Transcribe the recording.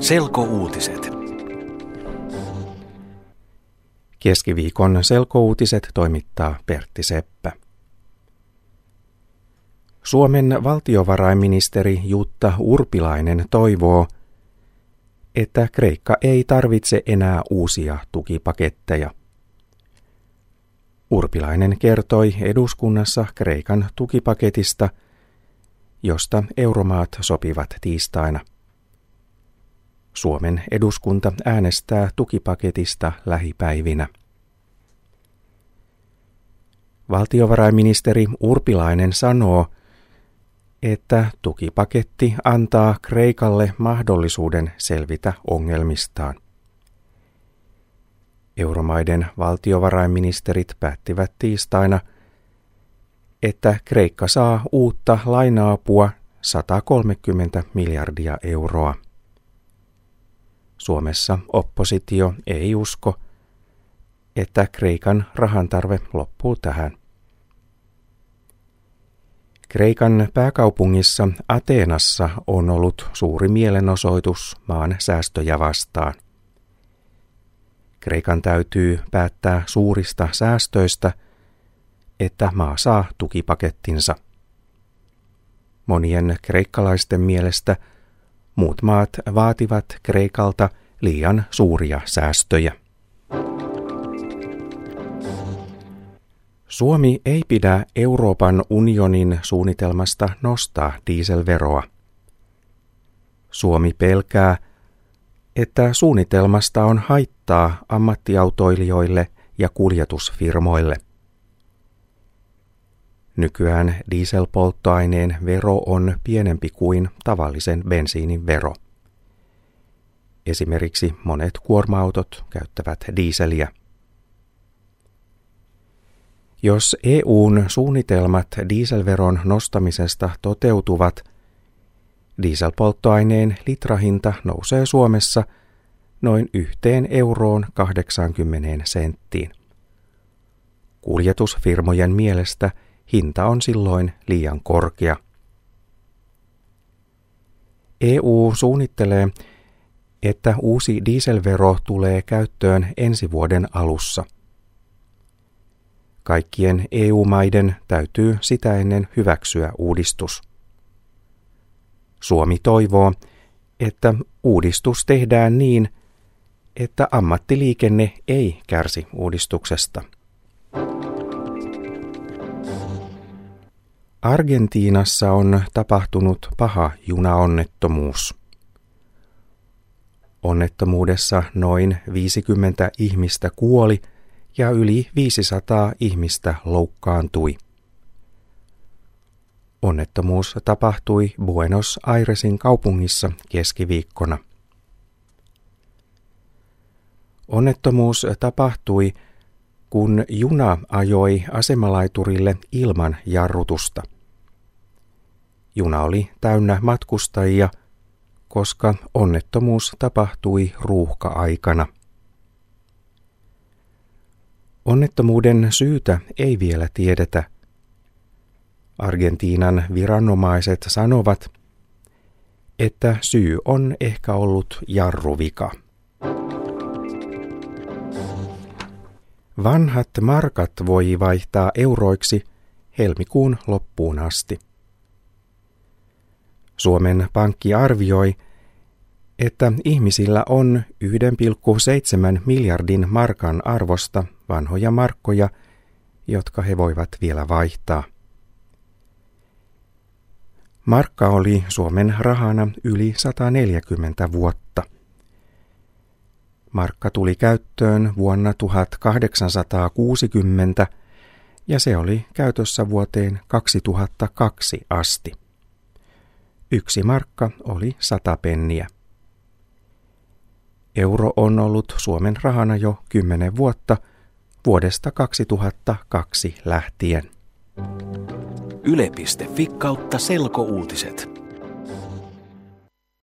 Selkouutiset. Keskiviikon selkouutiset toimittaa Pertti Seppä. Suomen valtiovarainministeri Jutta Urpilainen toivoo, että Kreikka ei tarvitse enää uusia tukipaketteja. Urpilainen kertoi eduskunnassa Kreikan tukipaketista, josta euromaat sopivat tiistaina. Suomen eduskunta äänestää tukipaketista lähipäivinä. Valtiovarainministeri Urpilainen sanoo, että tukipaketti antaa Kreikalle mahdollisuuden selvitä ongelmistaan. Euromaiden valtiovarainministerit päättivät tiistaina, että Kreikka saa uutta lainaapua 130 miljardia euroa. Suomessa oppositio ei usko, että Kreikan rahantarve loppuu tähän. Kreikan pääkaupungissa Ateenassa on ollut suuri mielenosoitus maan säästöjä vastaan. Kreikan täytyy päättää suurista säästöistä, että maa saa tukipakettinsa. Monien kreikkalaisten mielestä muut maat vaativat Kreikalta liian suuria säästöjä. Suomi ei pidä Euroopan unionin suunnitelmasta nostaa dieselveroa. Suomi pelkää, että suunnitelmasta on haittaa ammattiautoilijoille ja kuljetusfirmoille. Nykyään dieselpolttoaineen vero on pienempi kuin tavallisen bensiinin vero. Esimerkiksi monet kuorma-autot käyttävät diiseliä. Jos EUn suunnitelmat dieselveron nostamisesta toteutuvat, dieselpolttoaineen litrahinta nousee Suomessa noin yhteen euroon 80 senttiin. Kuljetusfirmojen mielestä hinta on silloin liian korkea. EU suunnittelee, että uusi dieselvero tulee käyttöön ensi vuoden alussa – Kaikkien EU-maiden täytyy sitä ennen hyväksyä uudistus. Suomi toivoo, että uudistus tehdään niin, että ammattiliikenne ei kärsi uudistuksesta. Argentiinassa on tapahtunut paha junaonnettomuus. Onnettomuudessa noin 50 ihmistä kuoli – ja yli 500 ihmistä loukkaantui. Onnettomuus tapahtui Buenos Airesin kaupungissa keskiviikkona. Onnettomuus tapahtui, kun juna ajoi asemalaiturille ilman jarrutusta. Juna oli täynnä matkustajia, koska onnettomuus tapahtui ruuhka-aikana. Onnettomuuden syytä ei vielä tiedetä. Argentiinan viranomaiset sanovat, että syy on ehkä ollut jarruvika. Vanhat markat voi vaihtaa euroiksi helmikuun loppuun asti. Suomen pankki arvioi, että ihmisillä on 1,7 miljardin markan arvosta vanhoja markkoja, jotka he voivat vielä vaihtaa. Markka oli Suomen rahana yli 140 vuotta. Markka tuli käyttöön vuonna 1860 ja se oli käytössä vuoteen 2002 asti. Yksi markka oli sata penniä. Euro on ollut Suomen rahana jo kymmenen vuotta vuodesta 2002 lähtien. Yle.fi kautta selkouutiset.